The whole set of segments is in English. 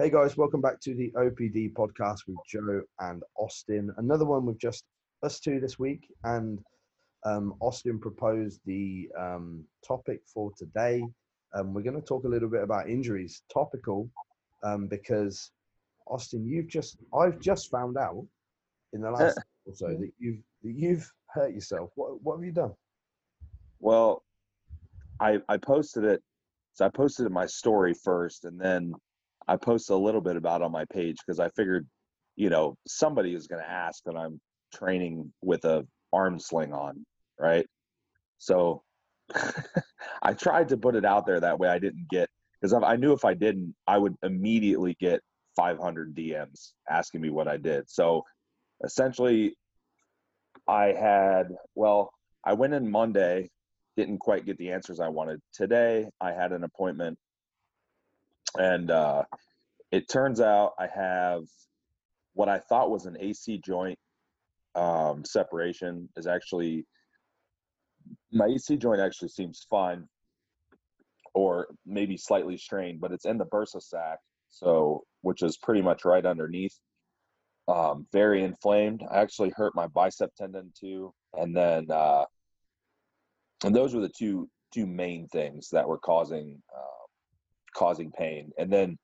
Hey guys, welcome back to the OPD podcast with Joe and Austin. Another one with just us two this week, and um, Austin proposed the um, topic for today. Um, we're going to talk a little bit about injuries, topical, um, because Austin, you've just I've just found out in the last or so that you've that you've hurt yourself. What what have you done? Well, I I posted it. So I posted it my story first, and then I posted a little bit about on my page because I figured, you know, somebody is going to ask that I'm training with a arm sling on, right? So I tried to put it out there that way I didn't get because I knew if I didn't, I would immediately get 500 DMs asking me what I did. So essentially, I had well, I went in Monday, didn't quite get the answers I wanted. Today, I had an appointment and uh, it turns out I have what I thought was an AC joint um, separation is actually my AC joint actually seems fine, or maybe slightly strained, but it's in the bursa sac, so which is pretty much right underneath. Um, very inflamed. I actually hurt my bicep tendon too, and then uh, and those were the two two main things that were causing uh, causing pain. And then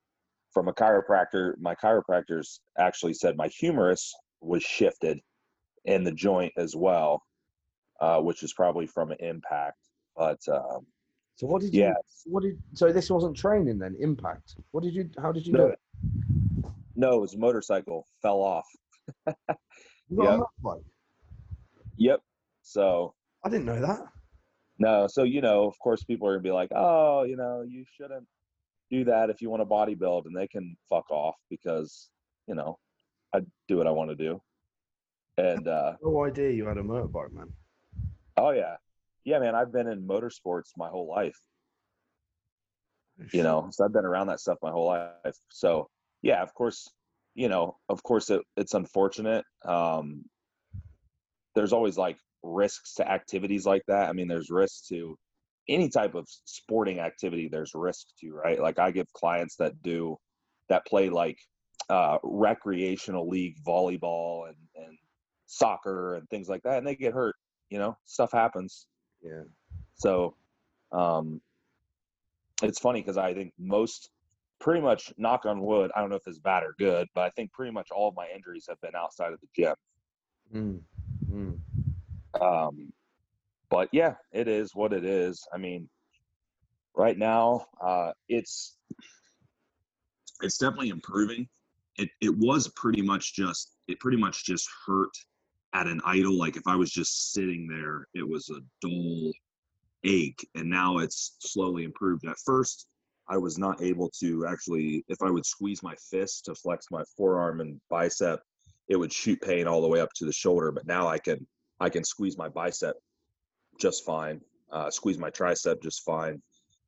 from a chiropractor, my chiropractors actually said my humerus was shifted in the joint as well, uh, which is probably from an impact. But um, so what did you? Yeah. What did? So this wasn't training then? Impact. What did you? How did you no, do it? No, it was a motorcycle. Fell off. yep. Yep. So I didn't know that. No, so you know, of course, people are gonna be like, "Oh, you know, you shouldn't do that if you want to bodybuild and they can fuck off because you know i do what i want to do. And uh no idea you had a motorbike man. Oh yeah. Yeah man i've been in motorsports my whole life. You know so i've been around that stuff my whole life. So yeah of course you know of course it, it's unfortunate. Um there's always like risks to activities like that. I mean there's risks to any type of sporting activity there's risk to right? Like i give clients that do that play like uh, recreational league volleyball and, and soccer and things like that and they get hurt you know? Stuff happens. Yeah. So um it's funny because i think most pretty much knock on wood i don't know if it's bad or good but i think pretty much all of my injuries have been outside of the gym. Mm. Mm. um but yeah, it is what it is. I mean, right now, uh, it's it's definitely improving. It it was pretty much just it pretty much just hurt at an idle. Like if I was just sitting there, it was a dull ache, and now it's slowly improved. At first, I was not able to actually, if I would squeeze my fist to flex my forearm and bicep, it would shoot pain all the way up to the shoulder. But now I can I can squeeze my bicep just fine. Uh, squeeze my tricep just fine.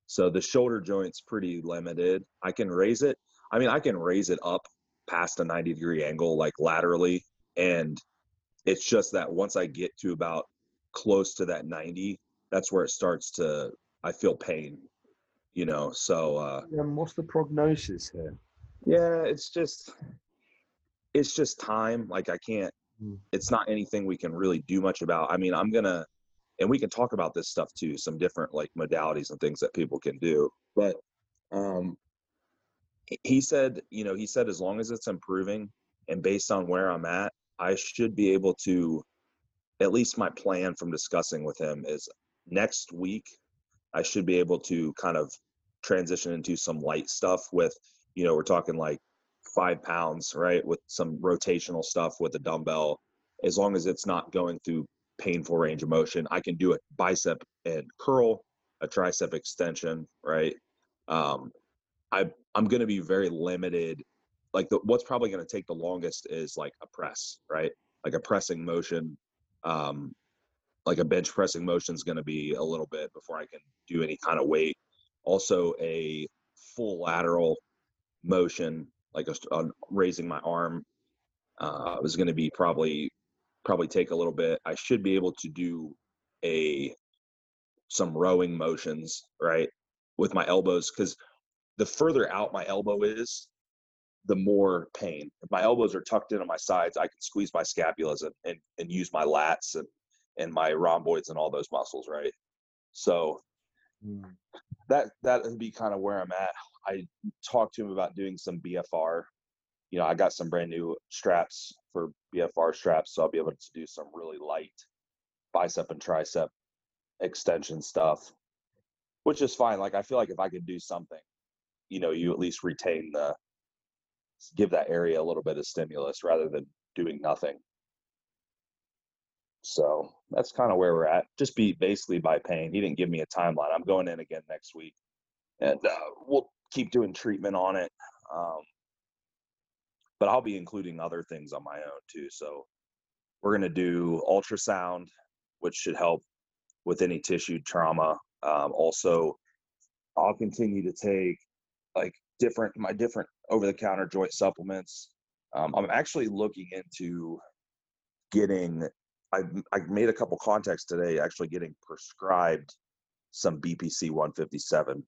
So the shoulder joint's pretty limited. I can raise it. I mean, I can raise it up past a 90 degree angle, like laterally. And it's just that once I get to about close to that 90, that's where it starts to, I feel pain, you know? So, uh, and what's the prognosis here? Yeah, it's just, it's just time. Like I can't, hmm. it's not anything we can really do much about. I mean, I'm going to, and we can talk about this stuff too some different like modalities and things that people can do but um he said you know he said as long as it's improving and based on where i'm at i should be able to at least my plan from discussing with him is next week i should be able to kind of transition into some light stuff with you know we're talking like five pounds right with some rotational stuff with a dumbbell. As long as it's not going through painful range of motion. I can do a bicep and curl, a tricep extension, right? Um, I I'm going to be very limited. Like the, what's probably going to take the longest is like a press, right? Like a pressing motion. Um, like a bench pressing motion is going to be a little bit before I can do any kind of weight. Also, a full lateral motion, like a, a raising my arm, uh, is going to be probably probably take a little bit. I should be able to do a some rowing motions, right? With my elbows cuz the further out my elbow is, the more pain. If my elbows are tucked in on my sides, I can squeeze my scapulas and, and, and use my lats and, and my rhomboids and all those muscles, right? So mm. that that would be kind of where I'm at. I talked to him about doing some BFR. You know, I got some brand new straps for BFR straps, so I'll be able to do some really light bicep and tricep extension stuff, which is fine. Like I feel like if I could do something, you know, you at least retain the give that area a little bit of stimulus rather than doing nothing. So that's kind of where we're at. Just be basically by pain. He didn't give me a timeline. I'm going in again next week, and uh, we'll keep doing treatment on it. Um, but I'll be including other things on my own too. So we're going to do ultrasound, which should help with any tissue trauma. Um, also, I'll continue to take like different my different over the counter joint supplements. Um, I'm actually looking into getting. I I made a couple contacts today. Actually, getting prescribed some BPC 157.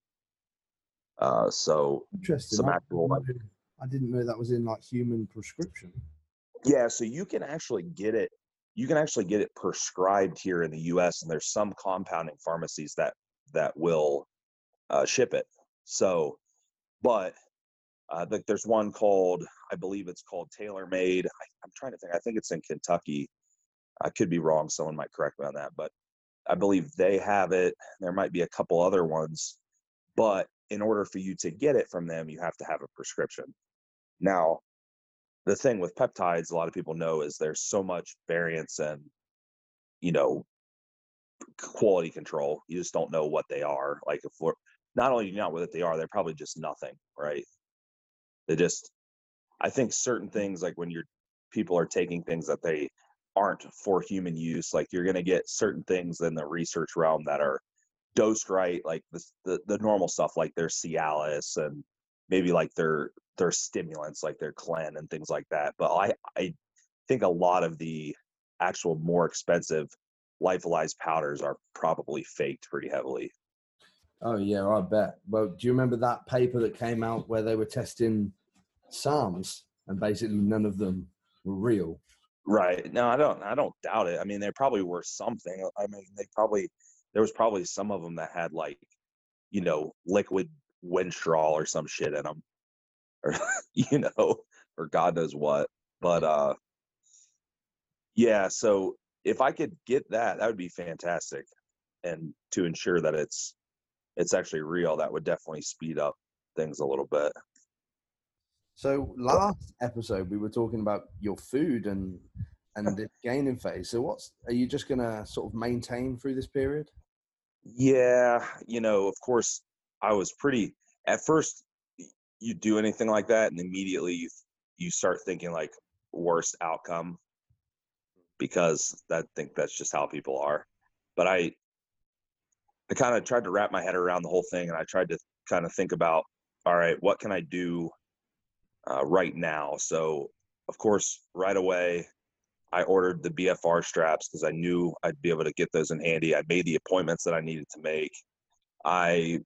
Uh, so. Some actual. Know, I didn't know that was in like human prescription. Yeah, so you can actually get it. You can actually get it prescribed here in the U.S. and there's some compounding pharmacies that that will uh, ship it. So, but uh, like there's one called, I believe it's called Tailor Made. I'm trying to think. I think it's in Kentucky. I could be wrong. Someone might correct me on that, but I believe they have it. There might be a couple other ones, but in order for you to get it from them, you have to have a prescription. Now, the thing with peptides, a lot of people know is there's so much variance and, you know, quality control. You just don't know what they are. Like if we're not only you not what they are, they're probably just nothing, right? They just, I think certain things like when you're people are taking things that they aren't for human use, like you're going to get certain things in the research realm that are dosed right, like the, the, the normal stuff, like their Cialis and maybe like their their stimulants, like their Clen and things like that. But I I think a lot of the actual more expensive lyophilized powders are probably faked pretty heavily. Oh yeah, I bet. Well, do you remember that paper that came out where they were testing SARMs, and basically none of them were real. Right. No, I don't. I don't doubt it. I mean, they probably were something. I mean, they probably there was probably some of them that had like, you know, liquid Winstrol or some shit in them, or you know, or God knows what. But uh, yeah. So if I could get that, that would be fantastic, and to ensure that it's it's actually real, that would definitely speed up things a little bit. So last episode we were talking about your food and and the gaining phase. So what's are you just gonna sort of maintain through this period? Yeah, you know, of course, I was pretty at first. You do anything like that, and immediately you you start thinking like worst outcome because I think that's just how people are. But I I kind of tried to wrap my head around the whole thing, and I tried to kind of think about, all right, what can I do uh, right now. So, of course, right away, I ordered the BFR straps because I knew I'd be able to get those in handy. I made the appointments that I needed to make. I,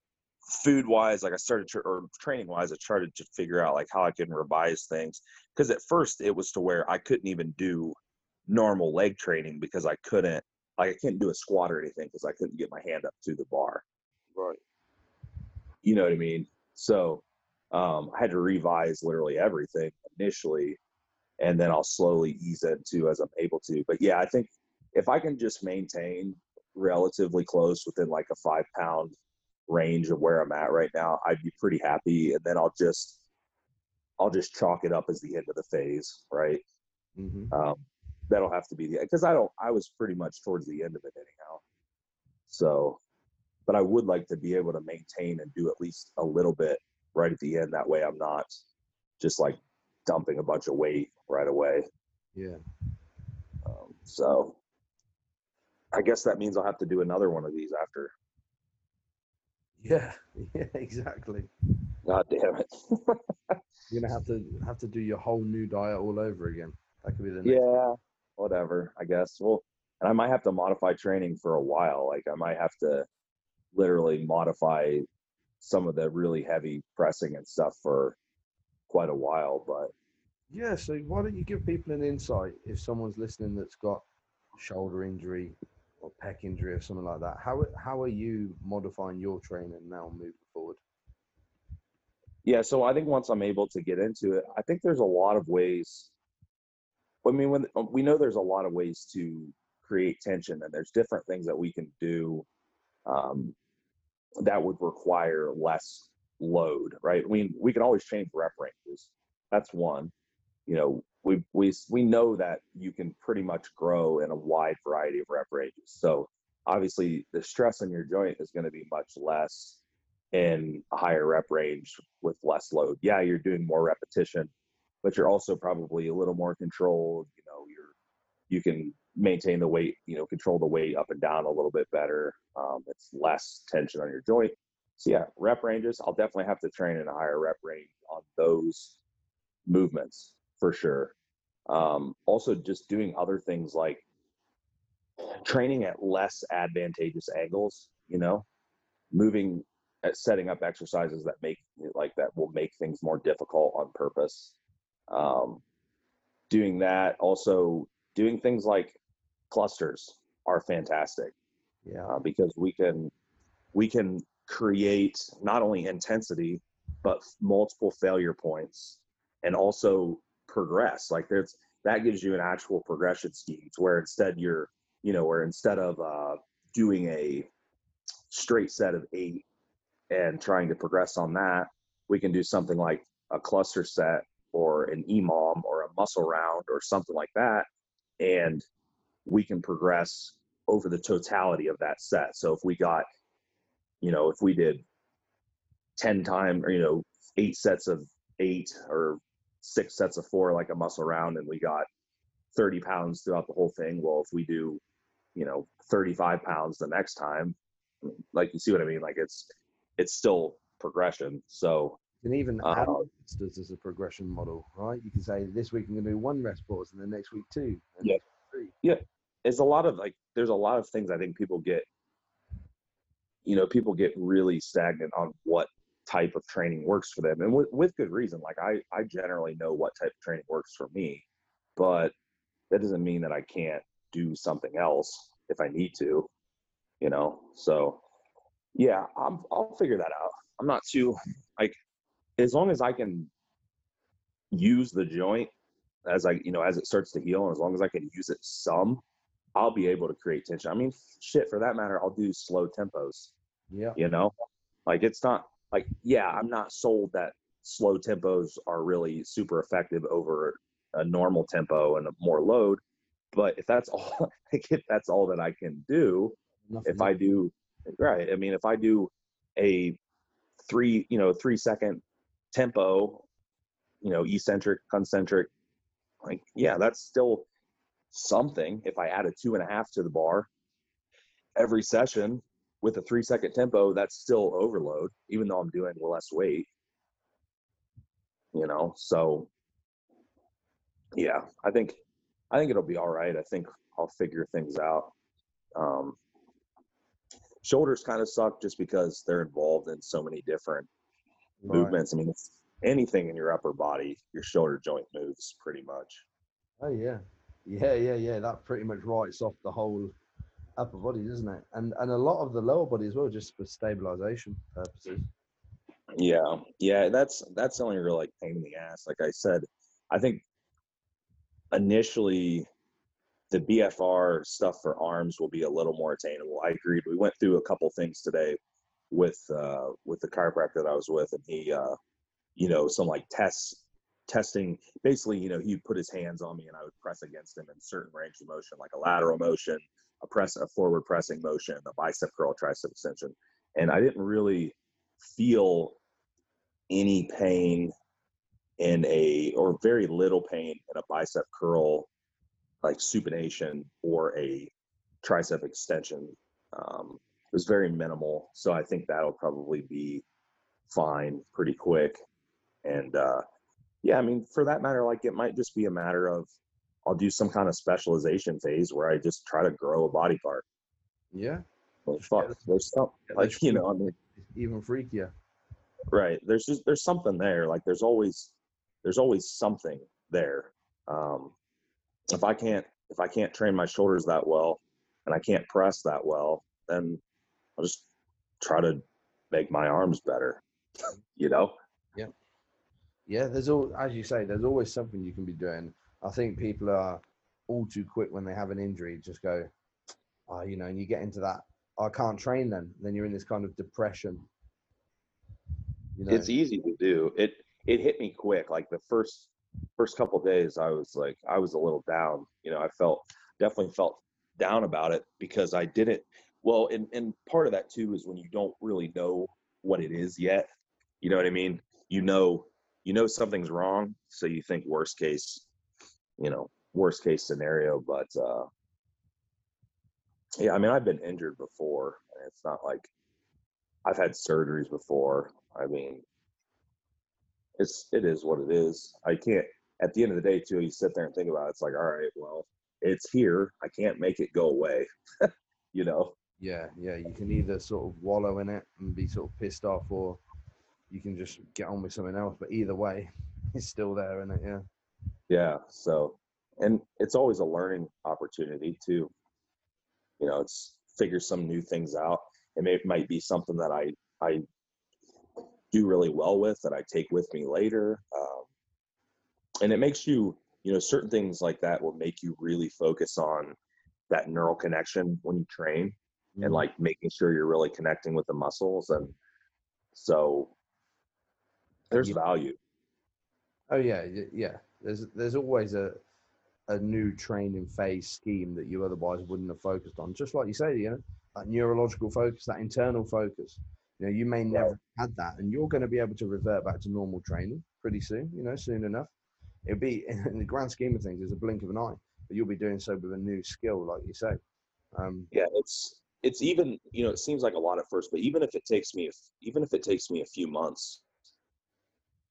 food wise, like I started, tra- or training wise, I started to figure out like how I can revise things. Because at first it was to where I couldn't even do normal leg training because I couldn't, like I couldn't do a squat or anything because I couldn't get my hand up to the bar. Right. You know what I mean? So um, I had to revise literally everything initially, and then I'll slowly ease into as I'm able to. But yeah, I think if I can just maintain relatively close within like a five pound range of where I'm at right now, I'd be pretty happy. And then I'll just I'll just chalk it up as the end of the phase, right? Mm-hmm. Um, that'll have to be the because I don't I was pretty much towards the end of it anyhow. So, but I would like to be able to maintain and do at least a little bit right at the end. That way, I'm not just like dumping a bunch of weight right away. Yeah. Um, so I guess that means I'll have to do another one of these after. Yeah, yeah, exactly. God damn it! You're gonna have to have to do your whole new diet all over again. That could be the next yeah, whatever. I guess. Well, and I might have to modify training for a while. Like I might have to literally modify some of the really heavy pressing and stuff for quite a while. But yeah, so why don't you give people an insight if someone's listening that's got shoulder injury or pec injury or something like that? How how are you modifying your training now moving forward? Yeah, so I think once I'm able to get into it, I think there's a lot of ways. I mean, when we know there's a lot of ways to create tension, and there's different things that we can do um, that would require less load, right? We we can always change rep ranges. That's one. You know, we we we know that you can pretty much grow in a wide variety of rep ranges. So obviously, the stress on your joint is going to be much less in a higher rep range with less load. Yeah, you're doing more repetition, but you're also probably a little more controlled. You know, you're you can maintain the weight, you know, control the weight up and down a little bit better. Um, it's less tension on your joint. So yeah, rep ranges. I'll definitely have to train in a higher rep range on those movements for sure. Um, also, just doing other things like training at less advantageous angles. You know, moving at setting up exercises that make like that will make things more difficult on purpose. Um, doing that, also doing things like clusters are fantastic. Yeah, uh, because we can we can create not only intensity but multiple failure points and also progress. Like that gives you an actual progression scheme to where instead you're you know where instead of uh, doing a straight set of eight and trying to progress on that, we can do something like a cluster set or an EMOM or a muscle round or something like that. And we can progress over the totality of that set. So if we got, you know, if we did 10 times or, you know, eight sets of eight or six sets of four, like a muscle round, and we got 30 pounds throughout the whole thing. Well, if we do, you know, 35 pounds the next time, like you see what I mean? Like it's, it's still progression. So you can even add uh, this as a progression model, right? You can say this week I'm going to do one rest pause, and then next week two. yeah. Three. Yeah. It's a lot of like. There's a lot of things I think people get. You know, people get really stagnant on what type of training works for them, and with, with good reason. Like I, I generally know what type of training works for me, but that doesn't mean that I can't do something else if I need to. You know, so yeah, I'm, I'll figure that out. I'm not too like as long as I can use the joint as I you know as it starts to heal, and as long as I can use it some, I'll be able to create tension. I mean, shit, for that matter, I'll do slow tempos. Yeah, you know, like it's not like yeah, I'm not sold that slow tempos are really super effective over a normal tempo and a more load. But if that's all, like if that's all that I can do, Nothing if I do Right. I mean, if I do a three, you know, three second tempo, you know, eccentric, concentric, like, yeah, that's still something. If I add a two and a half to the bar every session with a three second tempo, that's still overload, even though I'm doing less weight. You know, so yeah, I think I think it'll be all right. I think I'll figure things out. Um, shoulders kind of suck just because they're involved in so many different right. movements. I mean, anything in your upper body, your shoulder joint moves pretty much. Oh yeah, yeah, yeah, yeah. That pretty much writes off the whole upper body, doesn't it? And and a lot of the lower body as well, just for stabilization purposes. Yeah, yeah. That's that's the only real like pain in the ass. Like I said, I think initially the BFR stuff for arms will be a little more attainable. I agreed. We went through a couple things today with uh, with the chiropractor that I was with, and he, uh, you know, some like tests testing. Basically, you know, he put his hands on me, and I would press against him in certain range of motion, like a lateral motion, a press, a forward pressing motion, a bicep curl, tricep extension, and I didn't really feel any pain in a or very little pain in a bicep curl like supination or a tricep extension. Um, it was very minimal, so I think that'll probably be fine pretty quick. And uh, yeah, I mean, for that matter, like it might just be a matter of I'll do some kind of specialization phase where I just try to grow a body part. Yeah. Well, fuck, yeah, there's some yeah, like you know, I mean, even freakier. Right. There's just there's something there. Like there's always there's always something there. Um, if I can't if I can't train my shoulders that well and I can't press that well, then I'll just try to make my arms better. you know? Yeah. Yeah, there's all as you say, there's always something you can be doing. I think people are all too quick when they have an injury, just go, oh, you know, and you get into that, I can't train then. Then you're in this kind of depression. You know? It's easy to do. It it hit me quick. Like the first first couple days, I was like, I was a little down. You know, I felt definitely felt down about it because I didn't. Well, and and part of that too is when you don't really know what it is yet. You know what I mean? You know, you know something's wrong, so you think worst case, you know, worst case scenario. But uh yeah, I mean, I've been injured before. It's not like I've had surgeries before. I mean, it's it is what it is. I can't. At the end of the day, too, you sit there and think about it. It's like, all right, well, it's here. I can't make it go away. you know. Yeah, yeah. You can either sort of wallow in it and be sort of pissed off, or you can just get on with something else. But either way, it's still there, isn't it? Yeah. Yeah. So, and it's always a learning opportunity too. You know, it's figure some new things out. It may it might be something that I I do really well with that I take with me later. Um, and it makes you, you know, certain things like that will make you really focus on that neural connection when you train mm-hmm. and like making sure you're really connecting with the muscles. And so there's value. Oh yeah. Yeah. There's, there's always a, a new training phase scheme that you otherwise wouldn't have focused on. Just like you say, you know, that neurological focus, that internal focus. You know, you may never have had that, and you're going to be able to revert back to normal training pretty soon. You know, soon enough. It'll be in the grand scheme of things, it's a blink of an eye, but you'll be doing so with a new skill, like you say. Um, yeah, it's it's even you know it seems like a lot at first, but even if it takes me even if it takes me a few months,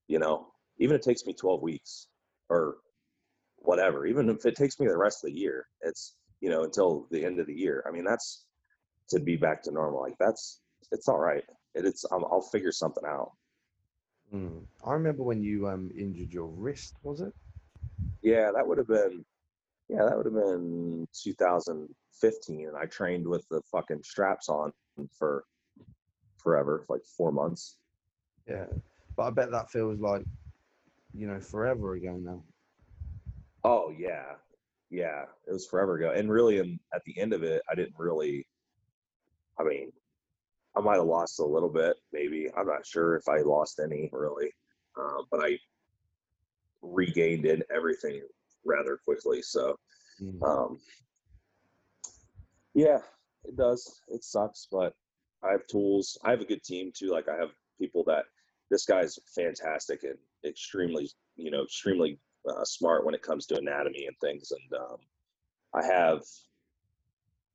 you know, even if it takes me 12 weeks or whatever, even if it takes me the rest of the year, it's you know until the end of the year. I mean, that's to be back to normal. Like that's it's all right. It, it's I'll, I'll figure something out. Mm. I remember when you um injured your wrist. Was it? Yeah, that would have been. Yeah, that would have been 2015, and I trained with the fucking straps on for forever, like four months. Yeah, but I bet that feels like, you know, forever ago now. Oh yeah, yeah, it was forever ago, and really, in, at the end of it, I didn't really. I mean, I might have lost a little bit, maybe. I'm not sure if I lost any really, uh, but I regained it everything rather quickly. So, mm. um, yeah, it does. It sucks, but I have tools. I have a good team too. Like I have people that this guy's fantastic and extremely, you know, extremely uh, smart when it comes to anatomy and things. And um, I have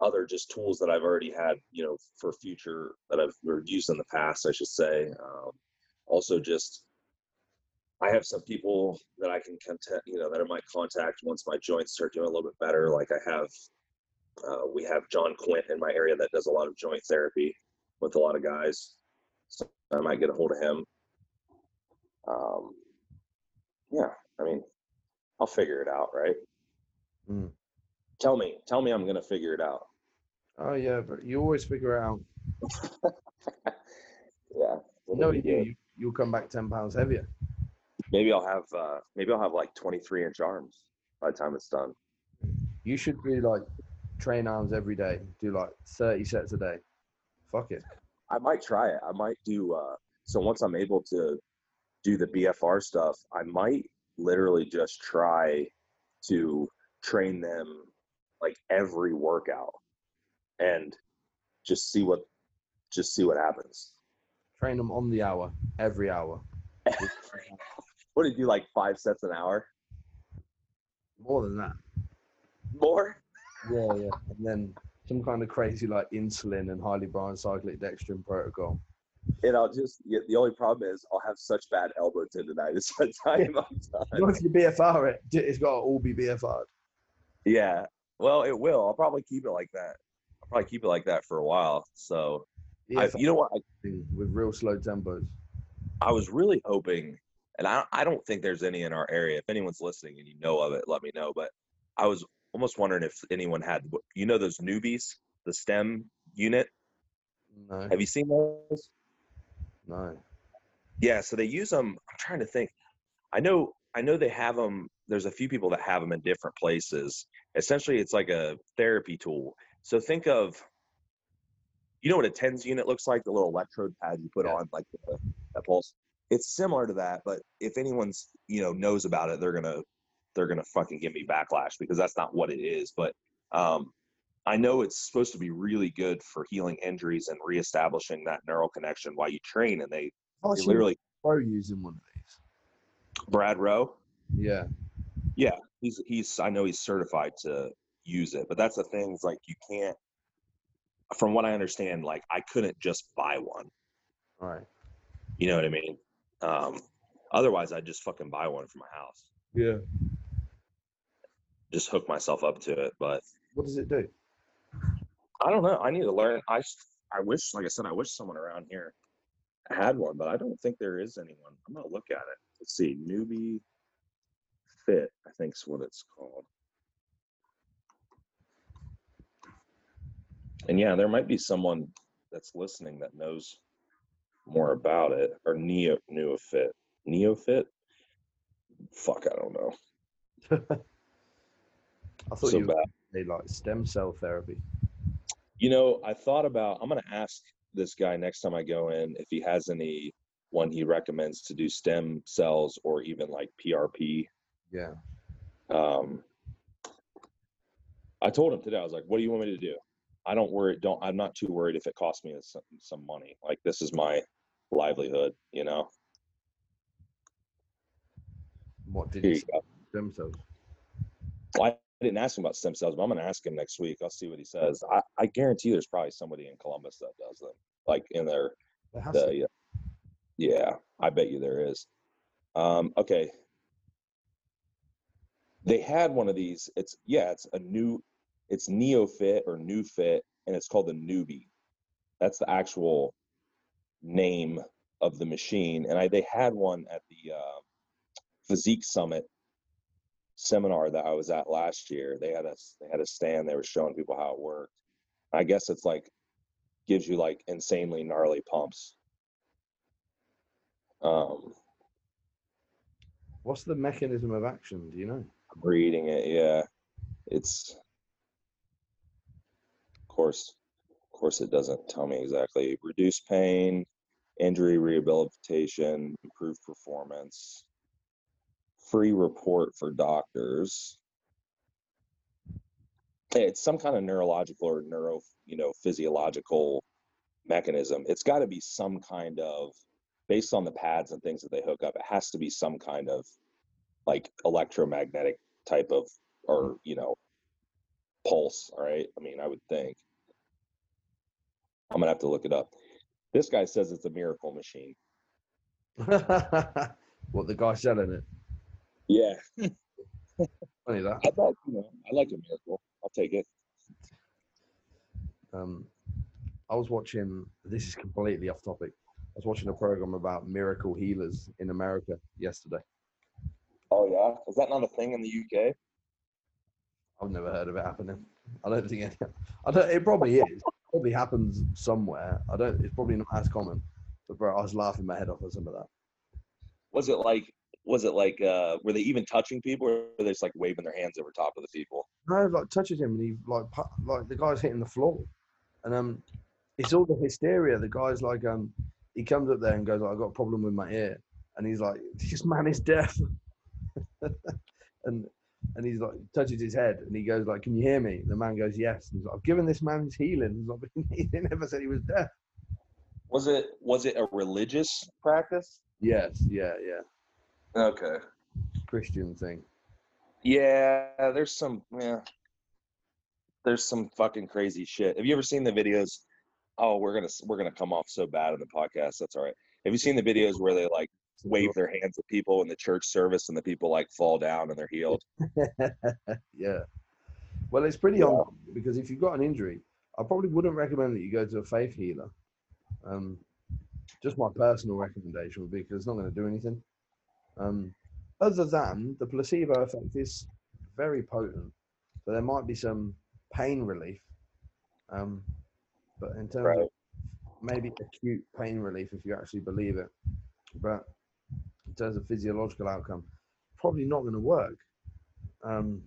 other just tools that I've already had, you know, for future that I've used in the past, I should say. Um, also, just I have some people that I can contact, you know, that I might contact once my joints start doing a little bit better. Like I have, uh, we have John Quint in my area that does a lot of joint therapy with a lot of guys. So I might get a hold of him. Um, yeah, I mean, I'll figure it out, right? Mm. Tell me, tell me I'm going to figure it out. Oh yeah, but you always figure it out. yeah. No, you do. You, will come back ten pounds heavier. Maybe I'll have uh maybe I'll have like twenty three inch arms by the time it's done. You should be like train arms every day. Do like thirty sets a day. Fuck it. I might try it. I might do uh so once I'm able to do the BFR stuff, I might literally just try to train them like every workout and just see what just see what happens. Train them on the hour, every hour. what did you like five sets an hour? More than that. More? Yeah, yeah. And then some kind of crazy like insulin and highly branched cyclic dextrin protocol. And I'll just yeah, the only problem is I'll have such bad elbow tendonitis by the time I'm done. If you BFR it? It's got to all be BFR'd. Yeah. Well, it will. I'll probably keep it like that I'll probably keep it like that for a while. So, yeah, I, you know what? I, with real slow tempos. I was really hoping and I I don't think there's any in our area. If anyone's listening and you know of it, let me know. But I was almost wondering if anyone had you know those Neubies, the STEM unit. No, Have you seen those? No. Yeah, so they use them. I'm trying to think. I know I know they have them. There's a few people that have them in different places. Essentially, it's like a therapy tool. So think of, you know what a TENS unit looks like, the little electrode pad you put Yeah. on, like the, that pulse. It's similar to that, but if anyone's you know knows about it, they're gonna they're gonna fucking give me backlash because that's not what it is. But um, I know it's supposed to be really good for healing injuries and reestablishing that neural connection while you train. And they, I they literally pro using one of these. Brad Rowe, Yeah. Yeah, he's he's I know he's certified to use it, but that's the thing. Is like you can't. From what I understand, like I couldn't just buy one. all right. You know what I mean? Um, otherwise, I'd just fucking buy one for my house. Yeah. Just hook myself up to it. But What does it do? I don't know. I need to learn. I I wish, like I said, I wish someone around here had one, but I don't think there is anyone. I'm gonna look at it. Let's see, Neubie fit. I think's what it's called. And yeah, there might be someone that's listening that knows more about it. Or neo neofit. Neofit? Fuck, I don't know. I thought So you bad. they like stem cell therapy. You know, I thought about. I'm gonna ask this guy next time I go in if he has any one he recommends to do stem cells or even like PRP. Yeah. Um, I told him today. I was like, "What do you want me to do? I don't worry. Don't. I'm not too worried if it costs me some, some money. Like this is my livelihood. You know. What did Here you you say? go. Stem cells. Well, didn't ask him about stem cells, but I'm gonna ask him next week. I'll see what he says. I, I guarantee there's probably somebody in Columbus that does them, like in their the yeah, yeah i bet you there is. Um okay. They had one of these. It's yeah it's a new it's neofit or new fit and it's called the Neubie. That's the actual name of the machine and i they had one at the uh, physique summit seminar that i was at last year they had a they had a stand they were showing people how it worked. I guess it's like gives you like insanely gnarly pumps. Um What's the mechanism of action? Do you know? I'm reading it yeah. It's of course of course it doesn't tell me exactly. Reduce pain injury rehabilitation improve performance free report for doctors. It's some kind of neurological or neuro you know physiological mechanism. It's got to be some kind of based on the pads and things that they hook up it has to be some kind of like electromagnetic type of or you know pulse all right? I mean i would think. I'm gonna have to look it up. This guy says it's a miracle machine. What the guy selling it? Yeah Funny that. i like you know i like a miracle i'll take it Um, I was watching. This is completely off topic. I was watching a program about miracle healers in America yesterday. oh yeah is that not a thing in the uk I've never heard of it happening. I don't think any. I don't. It probably is. It probably happens somewhere. I don't. It's probably not as common. But bro, I was laughing my head off at some of that. was it like was it like uh were they even touching people or were they just like waving their hands over top of the people No, like touches him and he like like the guy's hitting the floor, and um, it's all the hysteria. The guy's like um, he comes up there and goes, i've got a problem with my ear," and he's like, "This man is deaf," and and he's like touches his head and he goes like, "Can you hear me?" The man goes, "Yes." And he's like, "I've given this man his healing." He's like, he never said he was deaf. was it was it a religious practice Yes, yeah, yeah, okay Christian thing. Yeah, there's some yeah. There's some fucking crazy shit. Have you ever seen the videos? Oh, we're gonna we're gonna come off so bad in the podcast. That's all right. Have you seen the videos where they like wave their hands at people in the church service and the people like fall down and they're healed? yeah. Well, it's pretty Yeah. on because if you've got an injury, I probably wouldn't recommend that you go to a faith healer. Um, just my personal recommendation would be because it's not going to do anything. Um, other than the placebo effect is very potent, so there might be some pain relief. Um, but in terms Right. of maybe acute pain relief, if you actually believe it, but in terms of physiological outcome, probably not going to work. Um,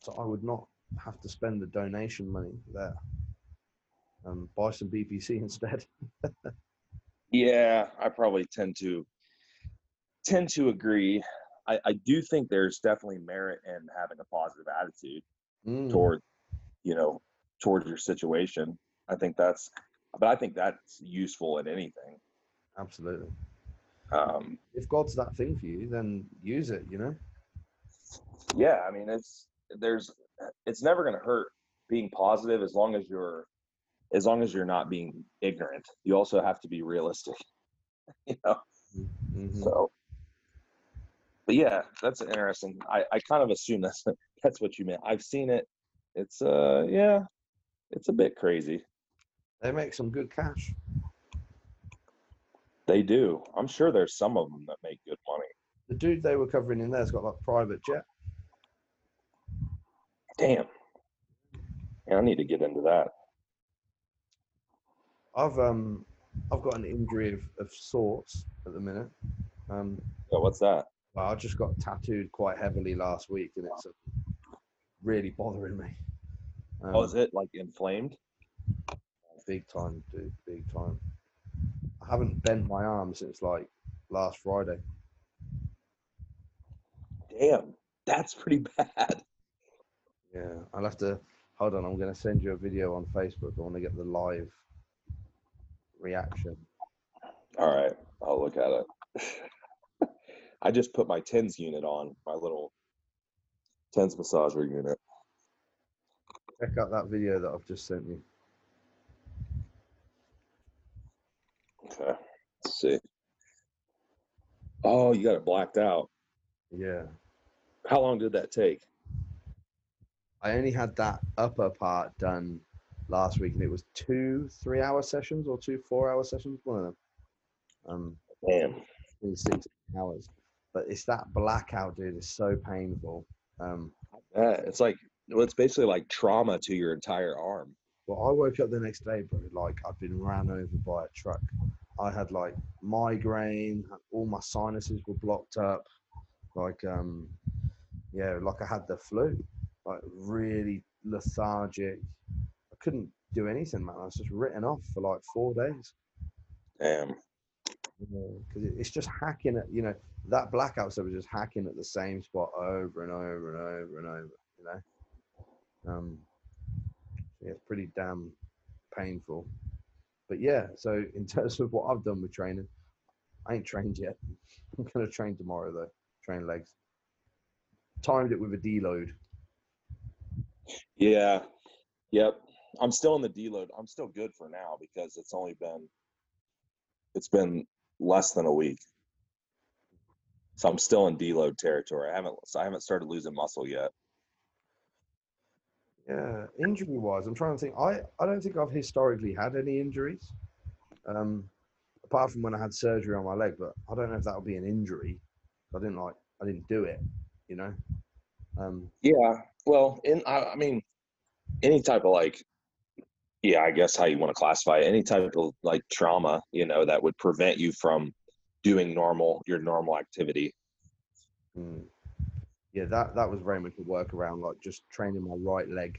so I would not have to spend the donation money there. Um, buy some BPC instead. Yeah, I probably tend to tend to agree. I, I do think there's definitely merit in having a positive attitude Mm, toward, you know, towards your situation. I think that's, but I think that's useful in anything. absolutely. Um, If God's that thing for you, then use it. You know. yeah, I mean, it's there's, it's never going to hurt being positive as long as you're, as long as you're not being ignorant. You also have to be realistic, you know. Mhm. So, but yeah, that's interesting. I, I kind of assume that's that's what you meant. I've seen it. It's uh yeah, it's a bit crazy. They make some good cash. They do. I'm sure there's some of them that make good money. The dude they were covering in there's got like private jet. Damn. Yeah, I need to get into that. I've um I've got an injury of, of sorts at the minute. Um, Yeah, what's that? Well, I just got tattooed quite heavily last week, and it's uh, really bothering me. Um, Oh, is it like inflamed? big time, dude, big time. I haven't bent my arm since like last Friday. Damn, that's pretty bad. Yeah, I'll have to hold on. I'm going to send you a video on Facebook. I want to get the live reaction. All right, I'll look at it. I just put my tens unit on, my little tens massager unit. Check out that video that I've just sent you. Okay, let's see. Oh, you got it blacked out. Yeah, How long did that take? I only had that upper part done last week, and it was two three-hour sessions or two four-hour sessions, one of them. Um, Damn. six hours. But it's that blackout, dude. It's so painful. Um, Yeah, it's like well, it's basically like trauma to your entire arm. Well, I woke up the next day, bro. Like I'd been ran over by a truck. I had like migraine. All my sinuses were blocked up. Like um, yeah, like I had the flu. Like really lethargic. I couldn't do anything, man. I was just written off for like four days. Damn. Because it it's just hacking at you know that blackout stuff was just hacking at the same spot over and over and over and over. You know. Um, yeah, it's pretty damn painful. But yeah, so in terms of what I've done with training, I ain't trained yet. I'm gonna train tomorrow though. Train legs. Timed it with a deload. Yeah. Yep. I'm still in the deload. I'm still good for now because it's only been it's been less than a week. So I'm still in deload territory. I haven't I haven't started losing muscle yet. Yeah, injury wise, I'm trying to think. I, I don't think I've historically had any injuries, um, apart from when I had surgery on my leg. But I don't know if that'll be an injury. I didn't like. I didn't do it. You know. Um, Yeah. Well, in I, I mean any type of like yeah, I guess how you want to classify it, any type of like trauma, you know, that would prevent you from doing normal your normal activity. mm, yeah, that that was very much a workaround, like just training my right leg.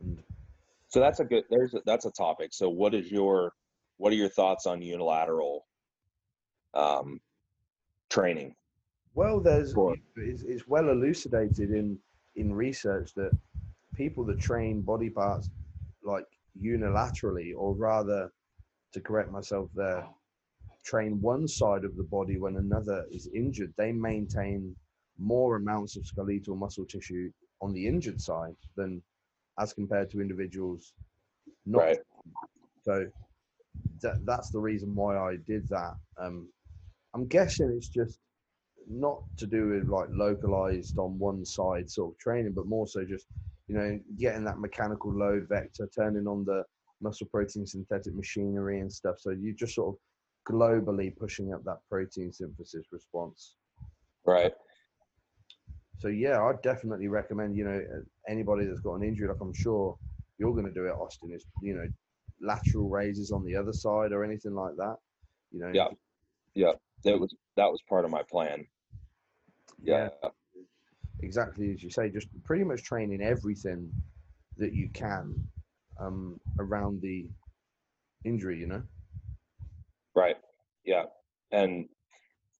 And So that's a good. There's a, that's a topic. So what is your what are your thoughts on unilateral um, training? well, there's it's, it's well elucidated in in research that people that train body parts like unilaterally, or rather, to correct myself there, train one side of the body when another is injured, they maintain more amounts of skeletal muscle tissue on the injured side than as compared to individuals not Right. so that that's the reason why I did that. Um, I'm guessing it's just not to do with like localized on one side sort of training, but more so just you know getting that mechanical load vector, turning on the muscle protein synthetic machinery and stuff. So you're just sort of globally pushing up that protein synthesis response. Right. So yeah, I definitely recommend you know anybody that's got an injury, like I'm sure you're going to do it, Austin, is you know lateral raises on the other side or anything like that. You know. Yeah. Yeah. That was that was part of my plan. Yeah. yeah. Exactly as you say, just pretty much training everything that you can um, around the injury. You know. Right. Yeah. And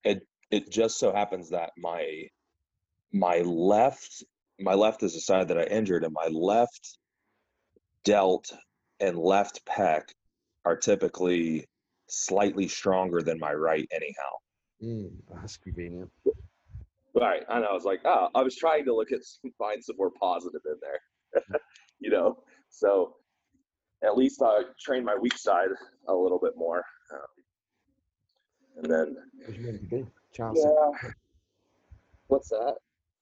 it it just so happens that my my left my left is the side that I injured, and my left delt and left pec are typically slightly stronger than my right anyhow. Mm, that's convenient. Right. And. I was like, oh, I was trying to look at find some more positive in there. you know. So at least I trained my weak side a little bit more. Um, and then it was meant to be. Chance yeah. What's that?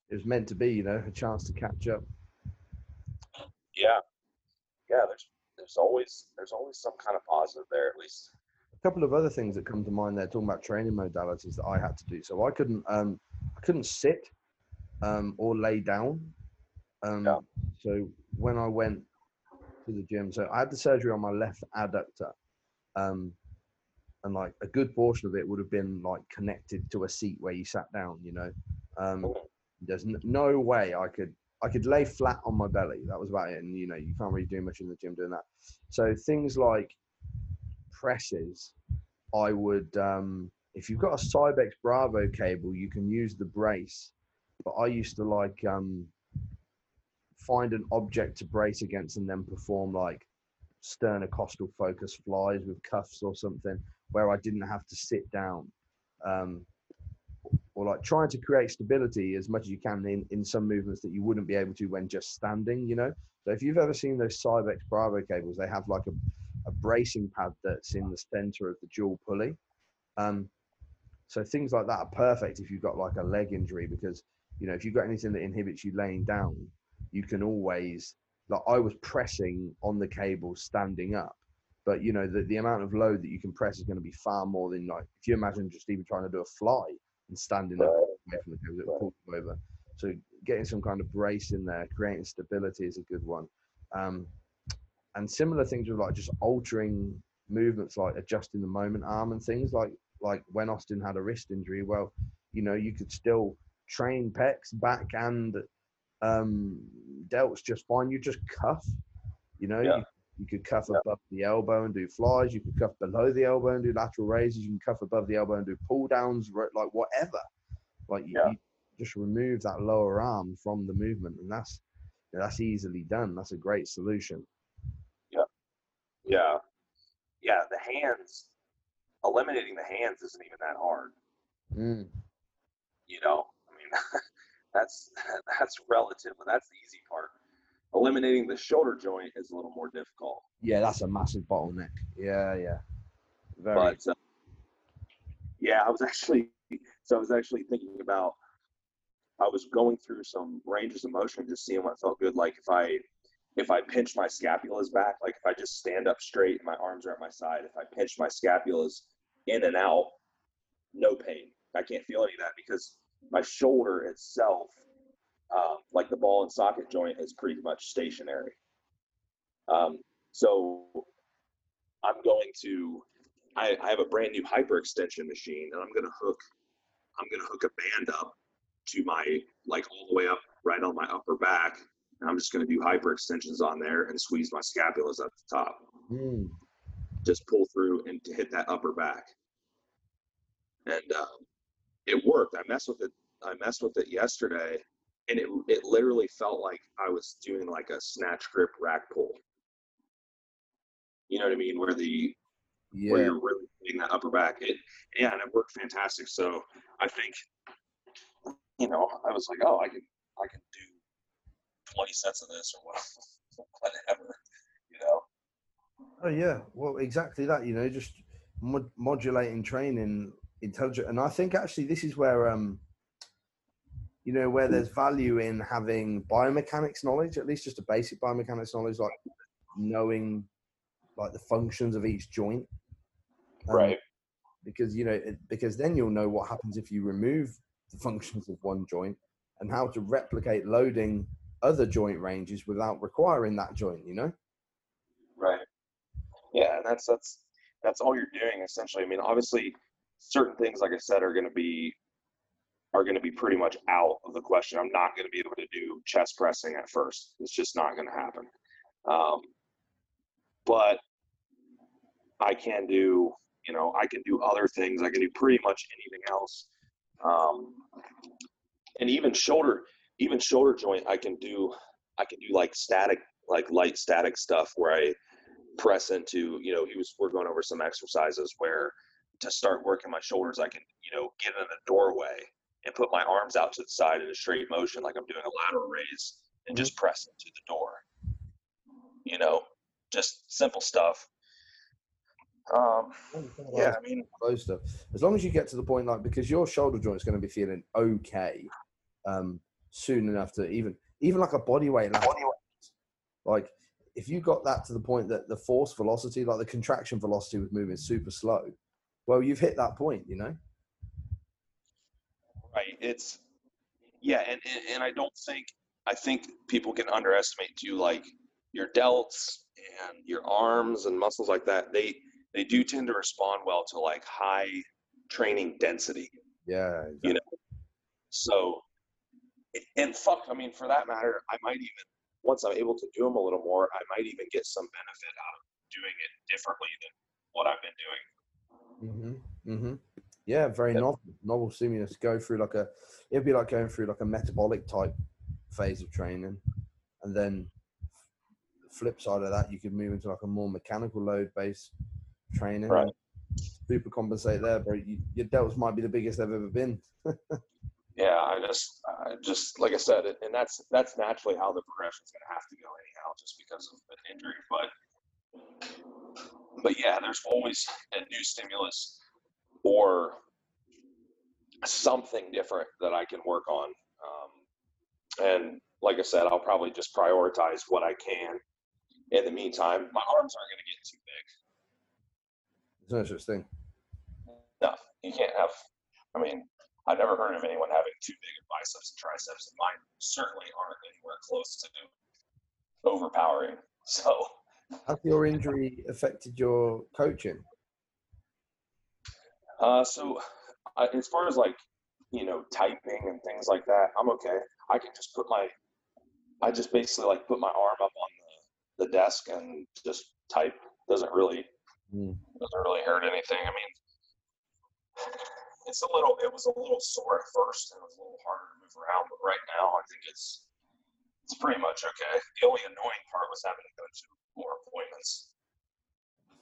It was meant to be, you know, a chance to catch up. Yeah. Yeah, there's there's always there's always some kind of positive there at least. A couple of other things that come to mind there talking about training modalities that I had to do. So I couldn't um I couldn't sit um or lay down. Um yeah. so when I went to the gym. So I had the surgery on my left adductor. Um, and like a good portion of it would have been like connected to a seat where you sat down, you know. Um, there's n- no way I could I could lay flat on my belly. That was about it. And you know, you can't really do much in the gym doing that. So things like presses, I would um, if you've got a Cybex Bravo cable, you can use the brace. But I used to like um, find an object to brace against and then perform like sternocostal focus flies with cuffs or something where I didn't have to sit down. Um, or like trying to create stability as much as you can in, in some movements that you wouldn't be able to when just standing, you know? So if you've ever seen those Cybex Bravo cables, they have like a, a bracing pad that's in the center of the dual pulley. Um, so things like that are perfect if you've got like a leg injury because, you know, if you've got anything that inhibits you laying down, you can always like I was pressing on the cable standing up, but you know the, the amount of load that you can press is going to be far more than like if you imagine just even trying to do a fly and standing up away from the cable, it will pull you over. So getting some kind of brace in there, creating stability is a good one. Um, and similar things with like just altering movements, like adjusting the moment arm and things like like when Austin had a wrist injury. Well, you know you could still train pecs back and um, delts just fine. You just cuff, you know, yeah. you, you, could cuff yeah. above the elbow and do flies. You could cuff below the elbow and do lateral raises. You can cuff above the elbow and do pull downs, like whatever. Like you, yeah. you just remove that lower arm from the movement, and that's that's easily done. That's a great solution. Yeah, yeah, yeah. The hands, eliminating the hands isn't even that hard. Mm. You know, I mean. That's that's relative. That's the easy part. Eliminating the shoulder joint is a little more difficult. Yeah, that's a massive bottleneck. Yeah, yeah. Very. But uh, yeah, I was actually so I was actually thinking about. I was going through some ranges of motion, just seeing what felt good. Like if I if I pinch my scapulas back, like if I just stand up straight and my arms are at my side, if I pinch my scapulas in and out, no pain. I can't feel any of that because my shoulder itself, um, like the ball and socket joint, is pretty much stationary. Um, so I'm going to, I, I have a brand new hyperextension machine, and I'm going to hook, I'm going to hook a band up to my like all the way up right on my upper back, and I'm just going to do hyperextensions on there and squeeze my scapulas at the top. Mm. Just pull through and hit that upper back. And um, it worked. I messed with it. I messed with it yesterday, and it it literally felt like I was doing like a snatch grip rack pull. You know what I mean? Where the yeah. where you're really hitting that upper back. It yeah, and it worked fantastic. So I think you know I was like, oh, I can I can do twenty sets of this or whatever. Oh yeah, well exactly that. You know, just mod- modulating training intelligent. And I think actually this is where, um, you know, where there's value in having biomechanics knowledge, at least just a basic biomechanics knowledge, like knowing like the functions of each joint. Um, right. because you know it, because then you'll know what happens if you remove the functions of one joint and how to replicate loading other joint ranges without requiring that joint. You know. And that's that's that's all you're doing essentially. I mean, obviously, certain things, like I said, are going to be are going to be pretty much out of the question. I'm not going to be able to do chest pressing at first. It's just not going to happen. Um, but I can do, you know, I can do other things. I can do pretty much anything else. Um, and even shoulder, even shoulder joint, I can do, I can do like static, like light static stuff where I press into, you know, he was, we're going over some exercises where to start working my shoulders, I can, you know, get in a doorway and put my arms out to the side in a straight motion, like I'm doing a lateral raise, and just press into the door. You know, just simple stuff. Um, yeah, I mean, those stuff. As long as you get to the point, like because your shoulder joint is going to be feeling okay um, soon enough to even even like a body weight, like, like if you got that to the point that the force velocity, like the contraction velocity, was moving super slow, well, you've hit that point, you know. Right. It's yeah, and, and and I don't think I think people can underestimate too, like your delts and your arms and muscles like that. They they do tend to respond well to like high training density. Yeah. Exactly. You know. So, and fuck, I mean, for that matter, I might even once I'm able to do them a little more, I might even get some benefit out of doing it differently than what I've been doing. Mm-hmm. Mm-hmm. Yeah, very yep. novel. Novel stimulus. Go through like a, it'd be like going through like a metabolic type phase of training, and then flip side of that, you could move into like a more mechanical load based training. Right. Super compensate there, bro. You, your delts might be the biggest they've ever been. yeah, I just, I just like I said, and that's that's naturally how the progression is going to have to go anyhow, just because of an injury. But, but yeah, there's always a new stimulus or something different that I can work on. Um, and like I said, I'll probably just prioritize what I can. In the meantime, my arms aren't going to get too big. There's no such thing. No, you can't have. I mean, I've never heard of anyone having too big of biceps and triceps, and mine certainly aren't anywhere close to overpowering. So, has your injury affected your coaching? Uh, so uh, as far as like, you know, typing and things like that, I'm okay. I can just put my, I just basically like put my arm up on the, the desk and just type. Doesn't really, mm. doesn't really hurt anything. I mean, it's a little, it was a little sore at first. and It was a little harder to move around, but right now I think it's, it's pretty much okay. The only annoying part was having to go to more appointments.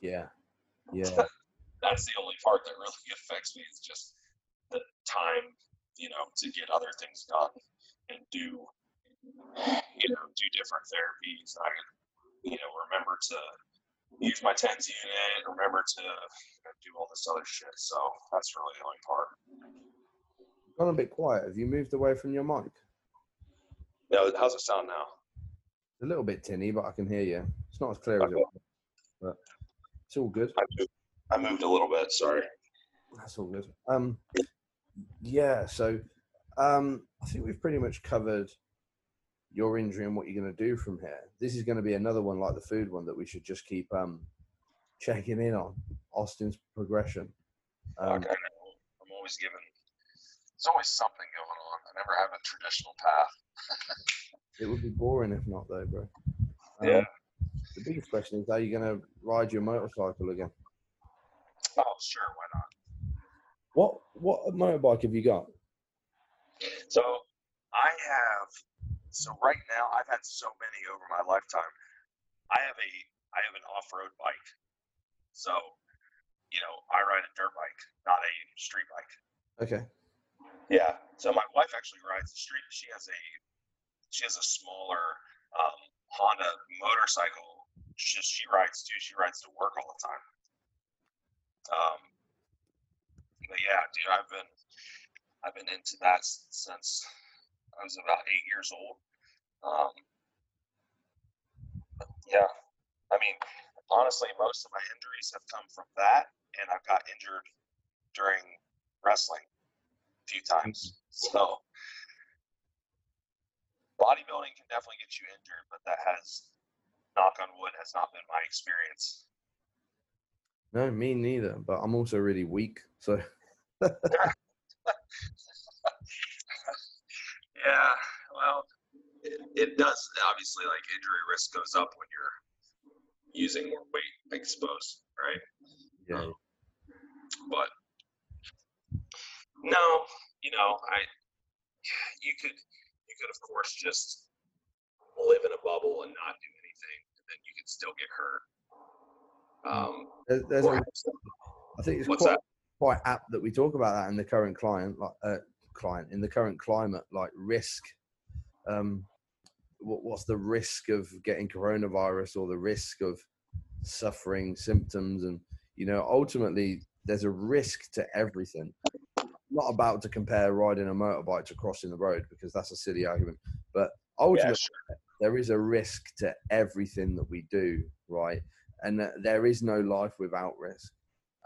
Yeah. Yeah. that's the only part that really affects me is just the time, you know, to get other things done and do, you know, do different therapies. I, you know, remember to use my TENS unit, remember to do all this other shit. So that's really the only part. Gone a bit quiet. Have you moved away from your mic? No, how's it sound now? a little bit tinny, but I can hear you. It's not as clear okay. as it was, but it's all good. I moved, I moved a little bit. Sorry. That's all good. Um, yeah. So, um, I think we've pretty much covered your injury and what you're going to do from here. This is going to be another one like the food one that we should just keep um, checking in on Austin's progression. Um, okay. I'm always given. There's always something going on. I never have a traditional path. it would be boring if not, though, bro. Um, yeah. The biggest question is: Are you going to ride your motorcycle again? Oh, sure, why not? What what motorbike have you got? So I have. So right now, I've had so many over my lifetime. I have a I have an off road bike. So, you know, I ride a dirt bike, not a street bike. Okay. Yeah. So my wife actually rides the street. She has a she has a smaller um, Honda motorcycle. She, she rides too. She rides to work all the time. Um, but yeah, dude, I've been I've been into that since I was about eight years old. Um, yeah, I mean, honestly, most of my injuries have come from that, and I've got injured during wrestling a few times. So bodybuilding can definitely get you injured, but that has, knock on wood, has not been my experience. No, me neither. But I'm also really weak, so yeah, well, it, it does obviously like injury risk goes up when you're using more weight, I suppose, right? yeah. Um, but no, you know, I you could you could of course just live in a bubble and not do anything, and then you could still get hurt. Um, There's, a, I think it's what's quite that? quite apt that we talk about that in the current client like uh, client in the current climate like risk um what, what's the risk of getting coronavirus or the risk of suffering symptoms and you know ultimately there's a risk to everything I'm not about to compare riding a motorbike to crossing the road because that's a silly argument but ultimately sure. there is a risk to everything that we do, right? And that there is no life without risk.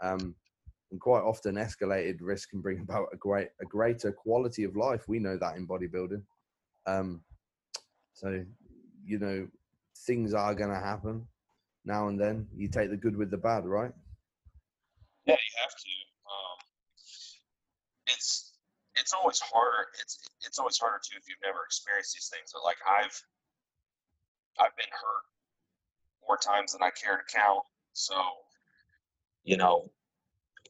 Um, and quite often, escalated risk can bring about a great, a greater quality of life. We know that in bodybuilding. Um, so, you know, things are going to happen now and then. You take the good with the bad, right? Yeah, you have to. Um, it's it's always harder. It's it's always harder too if you've never experienced these things. But like I've I've been hurt more times than I care to count. So, you know,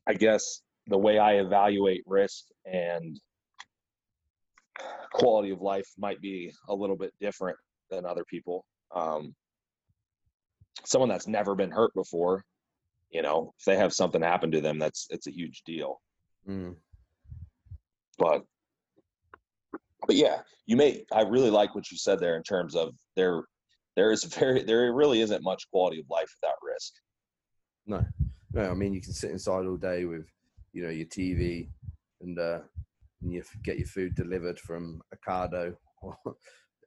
I guess the way I evaluate risk and quality of life might be a little bit different than other people. Um, someone that's never been hurt before, you know, if they have something happen to them, that's it's a huge deal. Mm. But but yeah, you may. I really like what you said there in terms of there. There is very there really isn't much quality of life without risk. No, no. I mean, you can sit inside all day with, you know, your TV, and uh, and you get your food delivered from Ocado.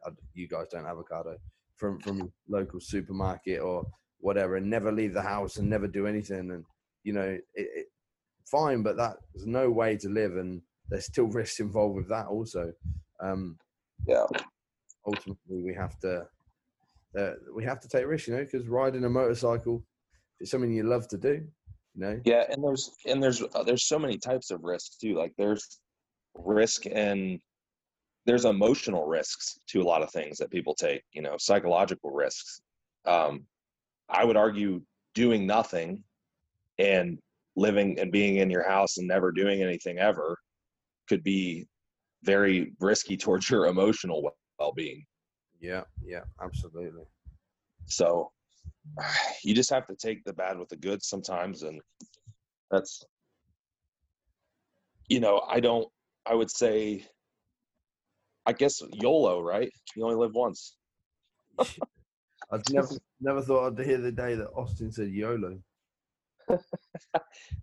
Or you guys don't have Ocado from from local supermarket or whatever, and never leave the house and never do anything. And you know, it, it, fine, but that there's no way to live, and there's still risks involved with that also. Um, Yeah. ultimately, we have to. Uh, we have to take risks, you know, because riding a motorcycle is something you love to do, you know. Yeah, and there's and there's uh, there's so many types of risks too. Like there's risk and there's emotional risks to a lot of things that people take. You know, psychological risks. Um, I would argue doing nothing and living and being in your house and never doing anything ever could be very risky towards your emotional well-being. Yeah, yeah, absolutely. So you just have to take the bad with the good sometimes, and that's you know I don't. I would say, I guess YOLO, right? You only live once. I've never never thought I'd hear the day that Austin said YOLO.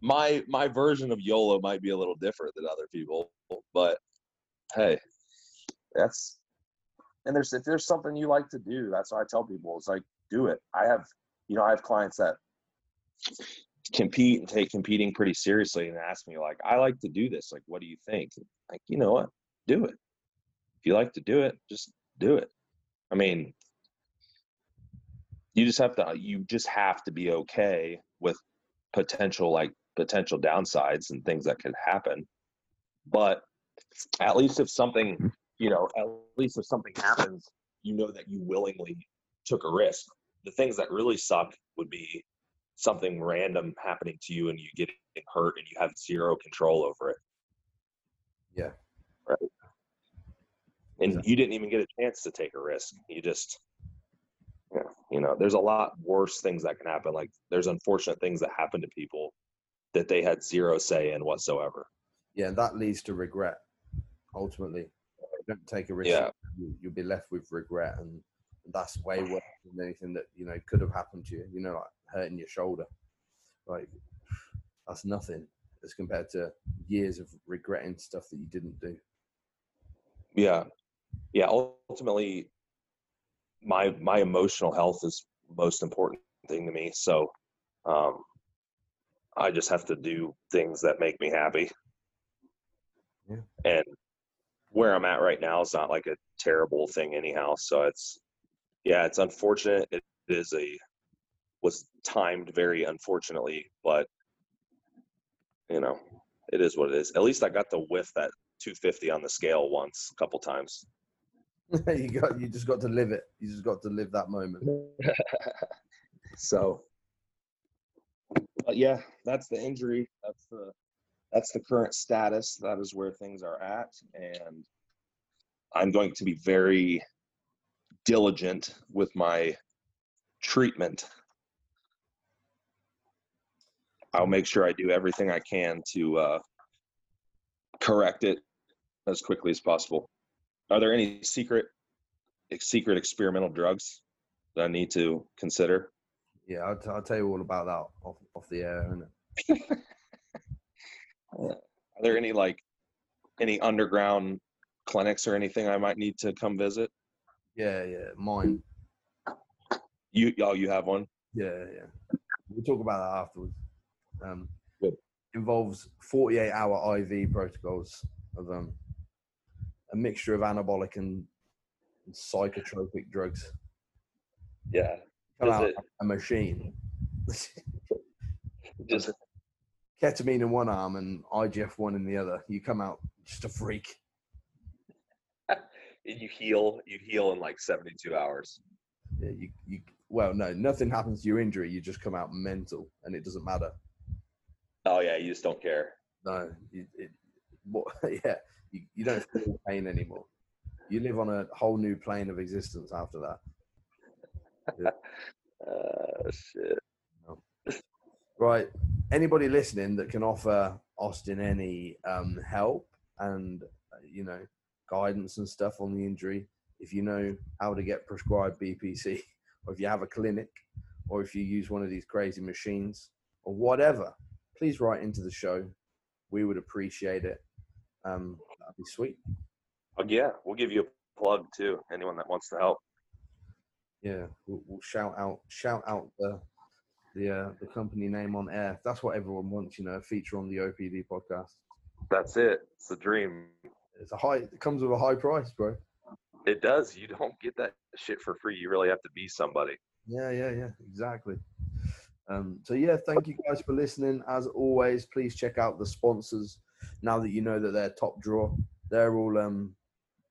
My my version of YOLO might be a little different than other people, but hey, that's and there's if there's something you like to do, that's what I tell people. It's like do it. I have you know I have clients that compete and take competing pretty seriously and ask me like I like to do this. Like what do you think? Like you know what? Do it. If you like to do it, just do it. I mean, you just have to you just have to be okay with potential like potential downsides and things that could happen. But at least if something, you know, at least if something happens, you know that you willingly took a risk. The things that really suck would be something random happening to you and you getting hurt and you have zero control over it. Yeah. Right. And Exactly. you didn't even get a chance to take a risk. You just yeah, you know, there's a lot worse things that can happen. Like there's unfortunate things that happen to people that they had zero say in whatsoever. Yeah, and that leads to regret. Ultimately, if you don't take a risk. Yeah. You, you'll be left with regret, and that's way worse than anything that you know could have happened to you. You know, like hurting your shoulder. Like that's nothing as compared to years of regretting stuff that you didn't do. Yeah. Yeah. Ultimately, my my emotional health is most important thing to me. So, um, I just have to do things that make me happy. Yeah. And where I'm at right now is not like a terrible thing anyhow. So it's yeah, it's unfortunate. It is a was timed very unfortunately, but you know, it is what it is. At least I got to whiff that 250 on the scale once, a couple times. you got you just got to live it. You just got to live that moment. so, but yeah, that's the injury. That's the that's the current status. That is where things are at, and I'm going to be very diligent with my treatment. I'll make sure I do everything I can to uh, correct it as quickly as possible. Are there any secret secret experimental drugs that I need to consider? Yeah, I'll, t- I'll tell you all about that off, off the air. Are there any like any underground clinics or anything I might need to come visit? Yeah, yeah, mine. You oh you have one? Yeah, yeah. We'll talk about that afterwards. Um, Good. Involves 48 hour IV protocols of um, a mixture of anabolic and psychotropic drugs. Yeah. Come out it- a machine. Just Ketamine in one arm and IGF one in the other. You come out just a freak. You heal you heal in like 72 hours. Yeah, you, you. Well, no, nothing happens to your injury. You just come out mental, and it doesn't matter. Oh yeah, you just don't care. No, you, it, what, yeah, you, you don't feel pain anymore. You live on a whole new plane of existence after that. Uh shit. Right. Anybody listening that can offer Austin any um, help and uh, you know guidance and stuff on the injury, if you know how to get prescribed BPC, or if you have a clinic, or if you use one of these crazy machines, or whatever, please write into the show. We would appreciate it. Um, that'd be sweet. Oh, yeah, we'll give you a plug too. Anyone that wants to help. Yeah, we'll, we'll shout out shout out the the uh, the company name on air. That's what everyone wants, you know, a feature on the OPD podcast. That's it. It's a dream. It's a high. It comes with a high price, bro. It does. You don't get that shit for free. You really have to be somebody. Yeah, yeah, yeah, exactly. Um, so yeah, thank you guys for listening. As always, please check out the sponsors. Now that you know that they're top draw, they're all um,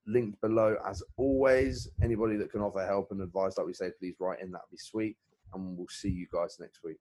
linked below. As always, anybody that can offer help and advice, like we say, please write in. That'd be sweet. And we'll see you guys next week.